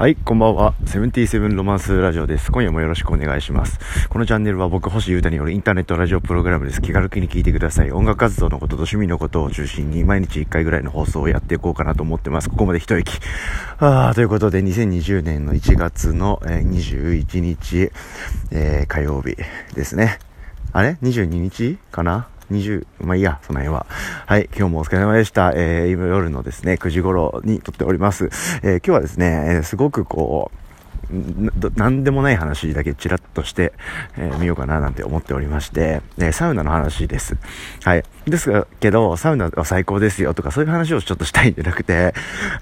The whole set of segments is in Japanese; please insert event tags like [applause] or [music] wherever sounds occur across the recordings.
はい、こんばんは。セブンティーセブンロマンスラジオです。今夜もよろしくお願いします。このチャンネルは僕、星優太によるインターネットラジオプログラムです。気軽に聞いてください。音楽活動のことと趣味のことを中心に毎日1回ぐらいの放送をやっていこうかなと思ってます。ここまで一息。あー、ということで、2020年の1月の、え、21日、えー、火曜日ですね。あれ ?22 日かな？20、まあいいや、その辺は。はい、今日もお疲れ様でした。えー、今夜のですね、9時頃に撮っております。えー、今日はですね、え、すごくこう、なんでもない話だけちらっとして、えー、みようかななんて思っておりまして、え、サウナの話です。はい。ですがけど、サウナは最高ですよとかそういう話をちょっとしたいんじゃなくて、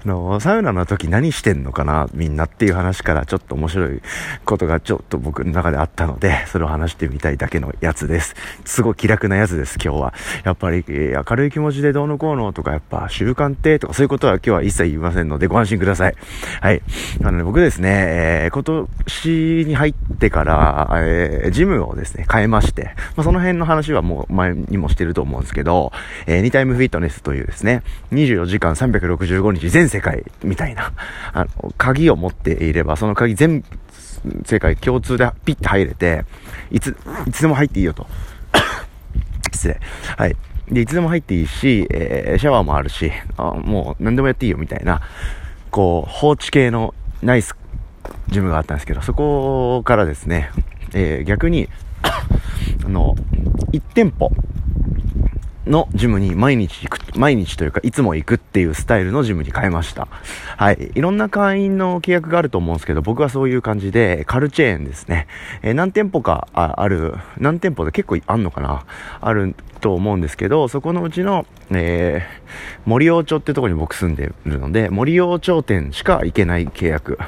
あの、サウナの時何してんのかな、みんなっていう話からちょっと面白いことがちょっと僕の中であったので、それを話してみたいだけのやつです。すごい気楽なやつです、今日は。やっぱり、え、明るい気持ちでどうのこうのとか、やっぱ習慣ってとかそういうことは今日は一切言いませんのでご安心ください。はい。あのね、僕ですね、えーえー、今年に入ってから、えー、ジムをですね、変えまして、まあ、その辺の話はもう前にもしてると思うんですけど、えー、ニタイムフィットネスというですね、24時間365日全世界みたいな、あの、鍵を持っていれば、その鍵全世界共通でピッて入れて、いつ、いつでも入っていいよと。[coughs] 失礼。はい。で、いつでも入っていいし、えー、シャワーもあるし、あもう何でもやっていいよみたいな、こう、放置系のナイスジムがあったんですけど、そこからですね、えー、逆に、[coughs] あの、1店舗のジムに毎日行く、毎日というか、いつも行くっていうスタイルのジムに変えました。はい。いろんな会員の契約があると思うんですけど、僕はそういう感じで、カルチェーンですね。えー、何店舗かある、何店舗で結構あんのかなあると思うんですけど、そこのうちの、えー、森王町ってとこに僕住んでるので、森王町店しか行けない契約。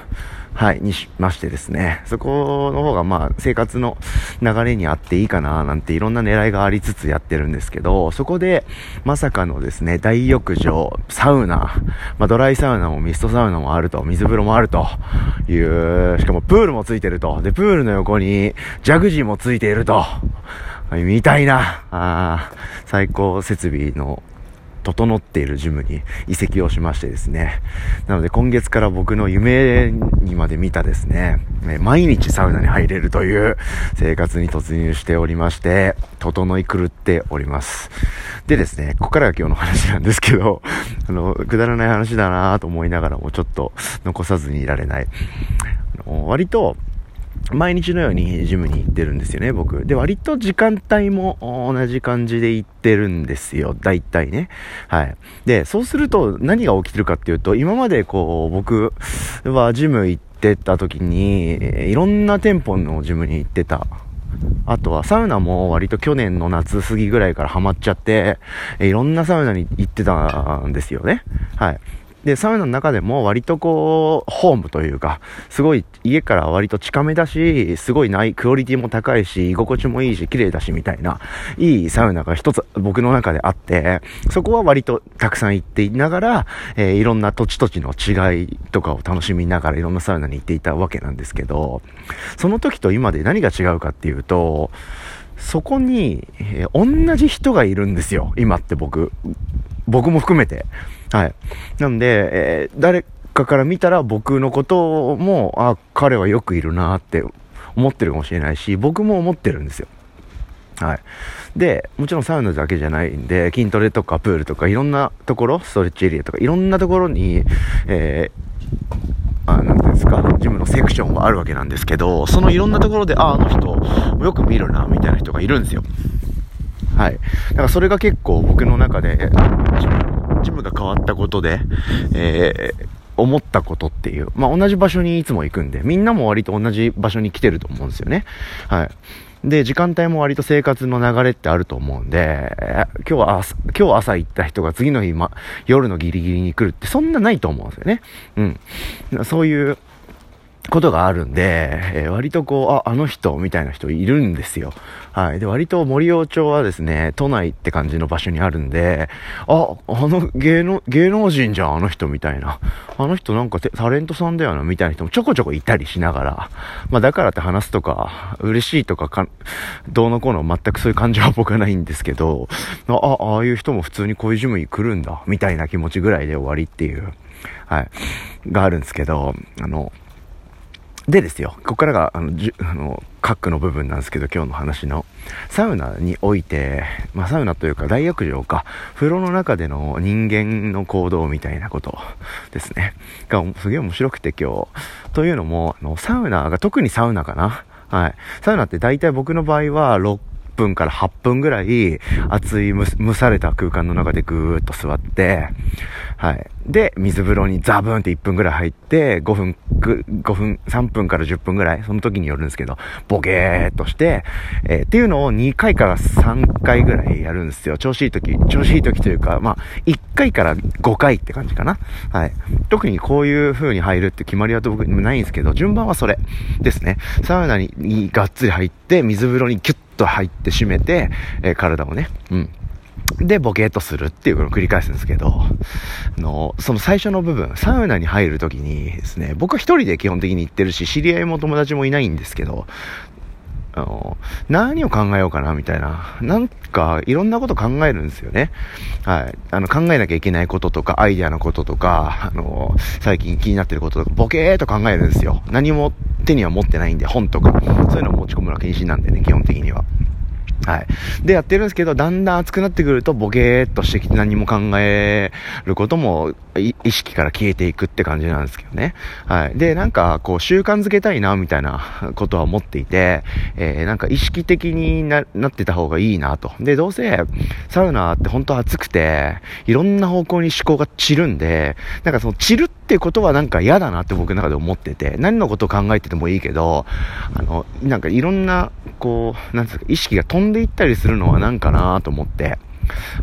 はい、にしましてですね、そこの方がまあ生活の流れにあっていいかななんていろんな狙いがありつつやってるんですけど、そこでまさかのですね、大浴場、サウナ、まあドライサウナもミストサウナもあると、水風呂もあるという、しかもプールもついてると、で、プールの横にジャグジーもついていると、みたいな、あ最高設備の整っているジムに移籍をしましてですね。なので今月から僕の夢にまで見たですね、毎日サウナに入れるという生活に突入しておりまして、整い狂っております。でですね、ここからが今日の話なんですけど、[laughs] あの、くだらない話だなと思いながらもちょっと残さずにいられない。あの割と、毎日のようにジムに行ってるんですよね、僕。で、割と時間帯も同じ感じで行ってるんですよ、大体ね。はい。で、そうすると何が起きてるかっていうと、今までこう、僕はジム行ってた時に、いろんな店舗のジムに行ってたあとはサウナも割と去年の夏過ぎぐらいからハマっちゃって、いろんなサウナに行ってたんですよね。はい。で、サウナの中でも割とこう、ホームというか、すごい家から割と近めだし、すごいない、クオリティも高いし、居心地もいいし、綺麗だし、みたいな、いいサウナが一つ僕の中であって、そこは割とたくさん行っていながら、えー、いろんな土地土地の違いとかを楽しみながらいろんなサウナに行っていたわけなんですけど、その時と今で何が違うかっていうと、そこに、えー、同じ人がいるんですよ、今って僕。僕も含めて。はい。なんで、えー、誰かから見たら僕のことも、あ、彼はよくいるなって思ってるかもしれないし、僕も思ってるんですよ。はい。で、もちろんサウナだけじゃないんで、筋トレとかプールとかいろんなところ、ストレッチエリアとかいろんなところに、えー、あ、なんていうんですか、ジムのセクションはあるわけなんですけど、そのいろんなところで、あ、あの人、よく見るな、みたいな人がいるんですよ。はい。だからそれが結構僕の中で、ジムが変わったことで、えー、思ったことっていう。まあ、同じ場所にいつも行くんで、みんなも割と同じ場所に来てると思うんですよね。はい。で、時間帯も割と生活の流れってあると思うんで、今日は朝、今日朝行った人が次の日、ま、夜のギリギリに来るってそんなないと思うんですよね。うん。そういう、ことがあるんで、えー、割とこう、あ、あの人みたいな人いるんですよ。はい。で、割と森王町はですね、都内って感じの場所にあるんで、あ、あの芸能、芸能人じゃん、あの人みたいな。あの人なんかタレントさんだよな、みたいな人もちょこちょこいたりしながら、まあだからって話すとか、嬉しいとかか、どうのこうの全くそういう感じは僕はないんですけど、あ、ああいう人も普通にこういうジムに来るんだ、みたいな気持ちぐらいで終わりっていう。はい、があるんですけど、あの、でですよ、ここからが、あの、じゅあの、カックの部分なんですけど、今日の話の。サウナにおいて、まあ、サウナというか大浴場か、風呂の中での人間の行動みたいなことですね。が、すげえ面白くて今日。というのも、あの、サウナが、特にサウナかな。はい。サウナって大体僕の場合は、分から8分ぐらい、熱い蒸された空間の中でぐーっと座って、はい。で、水風呂にザブーンって1分ぐらい入って、5分、5分、3分から10分ぐらい、その時によるんですけど、ボケーっとして、えー、っていうのを2回から3回ぐらいやるんですよ。調子いい時、調子いい時というか、まあ、1回から5回って感じかな。はい。特にこういう風に入るって決まりは僕ないんですけど、順番はそれですね。サウナにがっつり入って、水風呂にキュッと入って締めて、えー、体をね、うん。で、ボケーっとするっていうのを繰り返すんですけど、あの、その最初の部分、サウナに入るときにですね、僕は一人で基本的に行ってるし、知り合いも友達もいないんですけど、あの、何を考えようかな、みたいな。なんか、いろんなこと考えるんですよね。はい。あの、考えなきゃいけないこととか、アイデアのこととか、あの、最近気になってることとか、ボケーっと考えるんですよ。何も手には持ってないんで、本とか。そういうのを持ち込むのは禁止なんでね、基本的には。はい。で、やってるんですけど、だんだん熱くなってくると、ボケーっとしてきて何も考えることも、意識から消えていくって感じなんですけどね。はい。で、なんか、こう、習慣づけたいな、みたいなことは思っていて、えー、なんか意識的にななってた方がいいなと。で、どうせ、サウナって本当暑くて、いろんな方向に思考が散るんで、なんかその散るってことはなんか嫌だなって僕の中で思ってて、何のことを考えててもいいけど、あの、なんかいろんな、こう、なんですか、意識が飛んでいったりするのはなんかなと思って、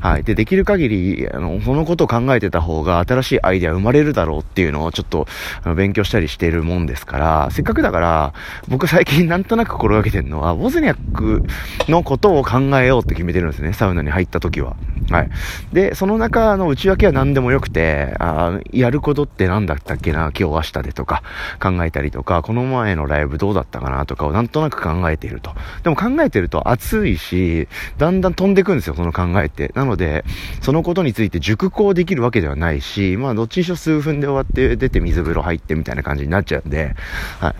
はい。で、できる限り、あの、そのことを考えてた方が新しいアイデア生まれるだろうっていうのをちょっと、あの、勉強したりしてるもんですから、せっかくだから、僕最近なんとなく心がけてるのは、ボズニャックのことを考えようって決めてるんですね。サウナに入った時は。はい。で、その中の内訳は何でもよくて、あやることって何だったっけな、今日明日でとか考えたりとか、この前のライブどうだったかなとかをなんとなく考えていると。でも考えてると暑いし、だんだん飛んでくんですよ、その考えって。なので、そのことについて熟考できるわけではないし、まあ、どっちにしろ数分で終わって出て水風呂入ってみたいな感じになっちゃうんで、はい。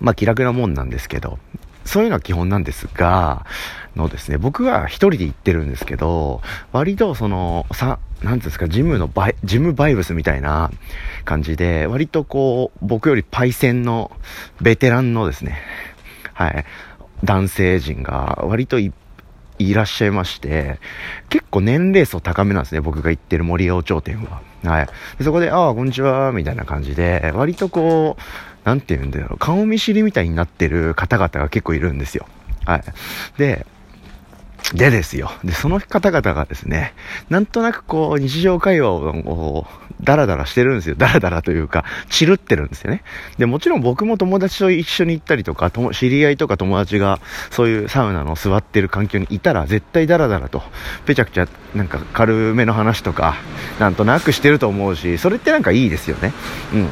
まあ、気楽なもんなんですけど、そういうのは基本なんですが、のですね、僕は一人で行ってるんですけど、割とその、さ、なんですか、ジムのバイ、ジムバイブスみたいな感じで、割とこう、僕よりパイセンのベテランのですね、はい、男性陣が割といっいらっしゃいまして、結構年齢層高めなんですね、僕が行ってる森王頂店は。はい。でそこで、ああ、こんにちは、みたいな感じで、割とこう、なんて言うんだろう、顔見知りみたいになってる方々が結構いるんですよ。はい。で、でですよ。で、その方々がですね、なんとなくこう、日常会話を、ダラダラしてるんですよ。ダラダラというか、チルってるんですよね。で、もちろん僕も友達と一緒に行ったりとか、知り合いとか友達が、そういうサウナの座ってる環境にいたら、絶対ダラダラと、ぺちゃくちゃ、なんか軽めの話とか、なんとなくしてると思うし、それってなんかいいですよね。うん。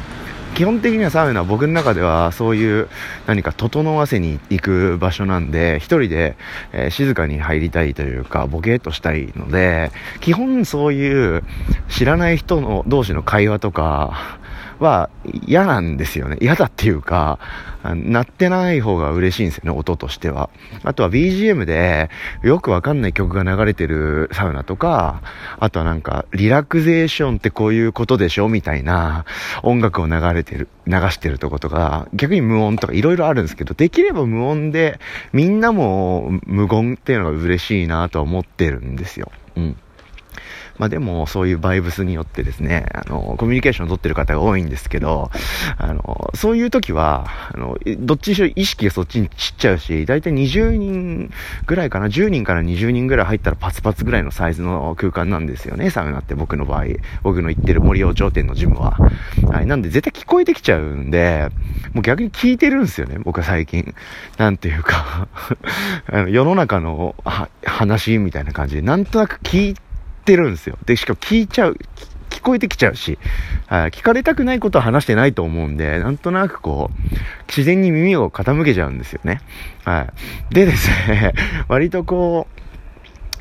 基本的にはサウナ僕の中ではそういう何か整わせに行く場所なんで、一人で、えー、静かに入りたいというか、ボケーっとしたいので、基本そういう知らない人の同士の会話とか、は嫌なんですよね。嫌だっていうか、鳴ってない方が嬉しいんですよね、音としては。あとは BGM でよくわかんない曲が流れてるサウナとか、あとはなんかリラクゼーションってこういうことでしょみたいな音楽を流れてる、流してるとことか、逆に無音とかいろいろあるんですけど、できれば無音でみんなも無言っていうのが嬉しいなとは思ってるんですよ。うん。まあでも、そういうバイブスによってですね、あの、コミュニケーションを取ってる方が多いんですけど、あの、そういう時は、あの、どっちにしろ意識がそっちに散っちゃうし、だいたい20人ぐらいかな、10人から20人ぐらい入ったらパツパツぐらいのサイズの空間なんですよね、サウナって僕の場合。僕の行ってる森尾頂点のジムは。はい、なんで絶対聞こえてきちゃうんで、もう逆に聞いてるんですよね、僕は最近。なんていうか [laughs] あの世の中の話みたいな感じで、なんとなく聞いて、ってるんですよ。で、しかも聞いちゃう。聞こえてきちゃうし、はい、聞かれたくないことは話してないと思うんで、なんとなくこう、自然に耳を傾けちゃうんですよね。はい。でですね、[laughs] 割とこ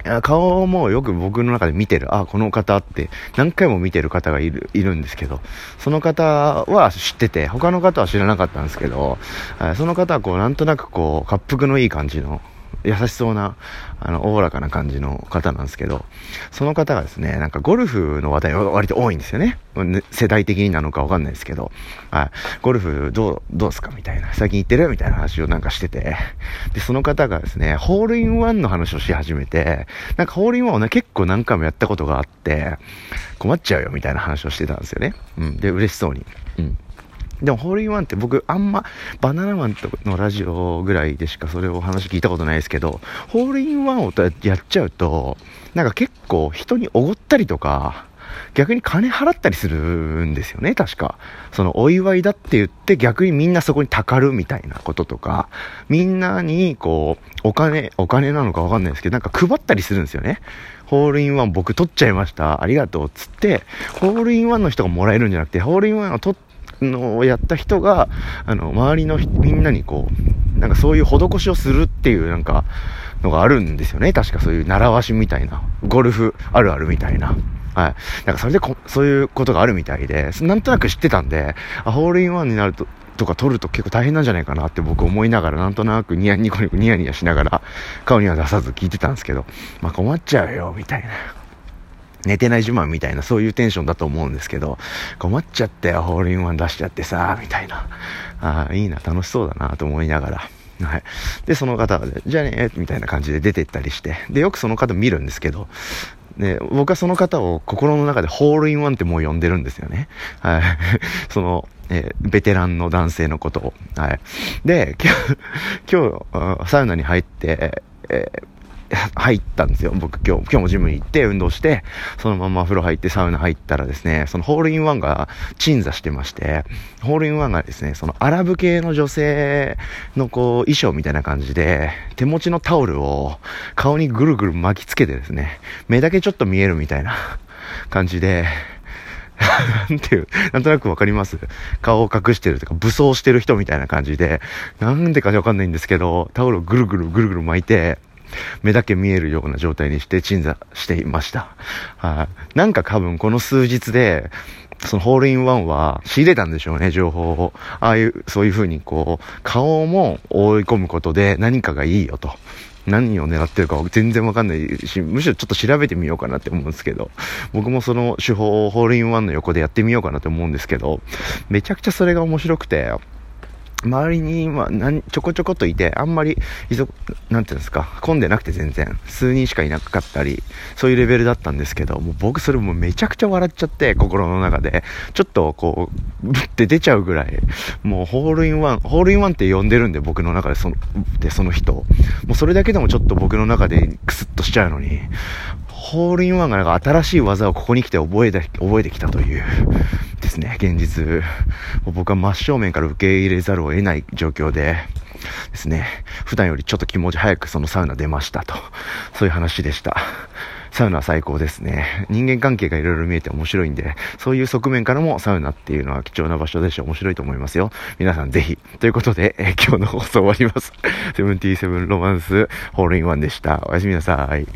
う、顔もよく僕の中で見てる、あ、この方って何回も見てる方がいる、いるんですけど、その方は知ってて、他の方は知らなかったんですけど、その方はこう、なんとなくこう、滑腹のいい感じの、優しそうな、あの、おおらかな感じの方なんですけど、その方がですね、なんかゴルフの話題が割と多いんですよね。世代的になのかわかんないですけど、はい。ゴルフどう、どうすかみたいな。最近行ってるみたいな話をなんかしてて、で、その方がですね、ホールインワンの話をし始めて、なんかホールインワンをね、結構何回もやったことがあって、困っちゃうよみたいな話をしてたんですよね。うん。で、嬉しそうに。うん。でもホールインワンって僕あんまバナナマンのラジオぐらいでしかそれを話聞いたことないですけど、ホールインワンをやっちゃうと、なんか結構人におごったりとか、逆に金払ったりするんですよね、確か。そのお祝いだって言って逆にみんなそこにたかるみたいなこととか、みんなにこう、お金、お金なのかわかんないですけど、なんか配ったりするんですよね。ホールインワン僕取っちゃいました。ありがとう。つって、ホールインワンの人がもらえるんじゃなくて、ホールインワンを取ってのをやった人が、あの、周りのみんなにこう、なんかそういう施しをするっていうなんか、のがあるんですよね。確かそういう習わしみたいな。ゴルフあるあるみたいな。はい。なんかそれでこ、そういうことがあるみたいで、なんとなく知ってたんで、あ、ホールインワンになると、とか取ると結構大変なんじゃないかなって僕思いながら、なんとなくニヤニコニコニヤニヤしながら、顔には出さず聞いてたんですけど、まあ困っちゃうよ、みたいな。寝てない自慢みたいな、そういうテンションだと思うんですけど、困っちゃったよ、ホールインワン出しちゃってさ、みたいな。ああ、いいな、楽しそうだな、と思いながら。はい。で、その方が、じゃあね、みたいな感じで出てったりして、で、よくその方見るんですけど、で、僕はその方を心の中でホールインワンってもう呼んでるんですよね。はい。[laughs] その、えー、ベテランの男性のことを。はい。で、今日、今日、サウナに入って、えー入ったんですよ。僕今日、今日もジムに行って運動して、そのまま風呂入ってサウナ入ったらですね、そのホールインワンが鎮座してまして、ホールインワンがですね、そのアラブ系の女性のこう衣装みたいな感じで、手持ちのタオルを顔にぐるぐる巻きつけてですね、目だけちょっと見えるみたいな感じで、[laughs] なんていう、なんとなくわかります？顔を隠してるとか、武装してる人みたいな感じで、なんでかわかんないんですけど、タオルをぐるぐるぐるぐる巻いて、目だけ見えるような状態にして鎮座していました。はい。なんか多分この数日で、そのホールインワンは仕入れたんでしょうね、情報を。ああいう、そういう風にこう、顔も追い込むことで何かがいいよと。何を狙ってるか全然わかんないし、むしろちょっと調べてみようかなって思うんですけど、僕もその手法をホールインワンの横でやってみようかなって思うんですけど、めちゃくちゃそれが面白くて、周りに、まあ、なんちょこちょこといて、あんまり、いぞ、なんていうんですか、混んでなくて全然、数人しかいなかったり、そういうレベルだったんですけど、もう僕それもめちゃくちゃ笑っちゃって、心の中で、ちょっとこう、ぶって出ちゃうぐらい、もうホールインワン、ホールインワンって呼んでるんで、僕の中でその、で、その人。もうそれだけでもちょっと僕の中でクスッとしちゃうのに、ホールインワンがなんか新しい技をここに来て覚えて、覚えてきたというですね、現実。僕は真正面から受け入れざるを得ない状況でですね、普段よりちょっと気持ち早くそのサウナ出ましたと。そういう話でした。サウナ最高ですね。人間関係がいろいろ見えて面白いんで、そういう側面からもサウナっていうのは貴重な場所でしょ面白いと思いますよ。皆さんぜひ。ということで、え今日の放送終わります。[laughs] セブンティーセブンロマンスホールインワンでした。おやすみなさい。